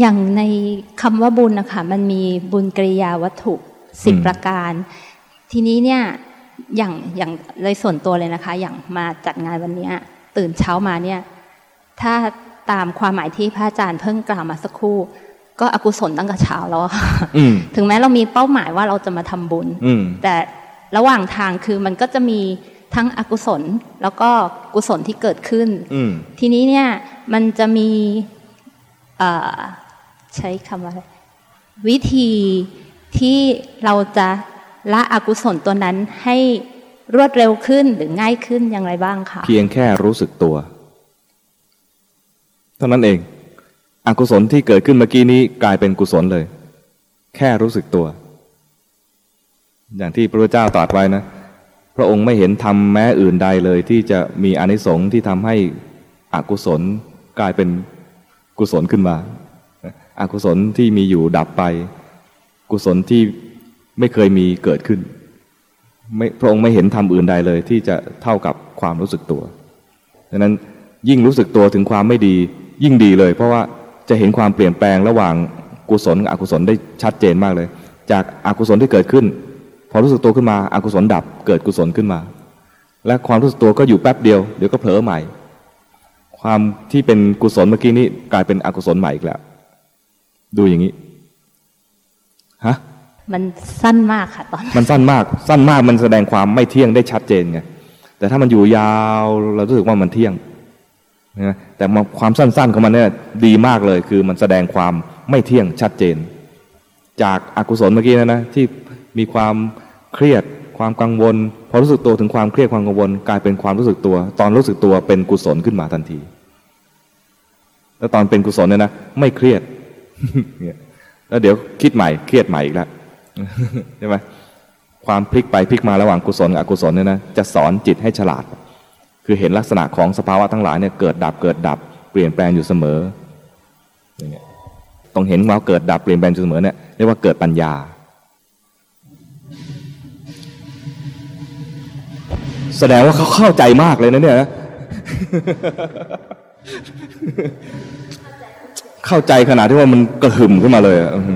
อย่างในคำว่าบุญนะคะมันมีบุญกริยาวัตถุสิบประการ ทีนี้เนี่ยอย่างอย่างเลยส่วนตัวเลยนะคะ อย่างมาจัดงานวันนี้ตื่นเช้ามาเนี่ยถ้าตามความหมายที่พระอาจารย์เพิ่งกล่าวมาสักครู่ ก็อกุศลตั้งแต่เช้าแล้วค่ะถึงแม้เรามีเป้าหมายว่าเราจะมาทำบุญแต่ระหว่างทางคือมันก็จะมีทั้งอกุศลแล้วก็กุศลที่เกิดขึ้นทีนี้เนี่ยมันจะมี ใช้คำว่าวิธีที่เราจะละอกุศลตัวนั้นให้รวดเร็วขึ้นหรือง่ายขึ้นอย่างไรบ้างคะเพียงแค่รู้สึกตัว เท่านั้นเอง อกุศลที่เกิดขึ้นเมื่อกี้นี้กลายเป็นกุศลเลย แค่รู้สึกตัว อย่างที่พระพุทธเจ้าตรัสไว้นะ พระองค์ไม่เห็นทำแม้อื่นใดเลย ที่จะมีอนิสงส์ที่ทำให้อกุศลกลายเป็น กุศลขึ้นมาอกุศลที่มีอยู่ดับไป กุศลที่ไม่เคยมีเกิดขึ้นไม่พระองค์ไม่เห็นทำอื่นใดเลย ที่จะเท่ากับความรู้สึกตัวดังนั้นยิ่งรู้สึกตัวถึงความไม่ดี ยิ่งดีเลย เพราะว่าจะเห็นความเปลี่ยนแปลงระหว่างกุศลกับอกุศลได้ชัดเจนมากเลย จากอากุศลที่เกิดขึ้น พอรู้สึกตัวขึ้นมาอากุศลดับเกิดกุศลขึ้นมา และความรู้สึกตัวก็อยู่แป๊บเดียวเดี๋ยวก็เผลอใหม่ ความที่เป็นกุศลเมื่อกี้นี้กลายเป็นอกุศลใหม่อีกแล้ว ดูอย่างนี้ฮะมันสั้นมากค่ะตอนมันสั้นมาก สั้นมากมันแสดงความไม่เที่ยงได้ชัดเจนไงแต่ถ้ามันอยู่ยาวเรารู้สึกว่ามันเที่ยงนะแต่ความสั้นๆของมันเนี่ยดีมากเลย คือมันแสดงความไม่เที่ยงชัดเจน จากอากุศลเมื่อกี้นะนะที่มีความเครียดความกังวล พอรู้สึกตัวถึงความเครียดความกังวล กลายเป็นความรู้สึกตัว ตอนรู้สึกตัวเป็นกุศลขึ้นมาทันที แล้วตอนเป็นกุศลเนี่ยนะไม่เครียดแล้วเดี๋ยวคิดใหม่เครียดใหม่อีกแล้วใช่ไหมความพลิกไปพลิกมาระหว่างกุศลกับอกุศลเนี่ยนะจะสอนจิตให้ฉลาด คือเห็นลักษณะของสภาวะทั้งหลายเนี่ยเกิดดับเกิดดับเปลี่ยนแปลงอยู่เสมออย่างเงี้ยต้องเห็นว่าเกิดดับเปลี่ยนแปลงอยู่เสมอเนี่ยเรียกว่าเกิดปัญญา แสดงว่าเขาเข้าใจมากเลยนะเนี่ย เข้าใจขนาดที่ว่ามันกระหึ่มขึ้นมาเลยอื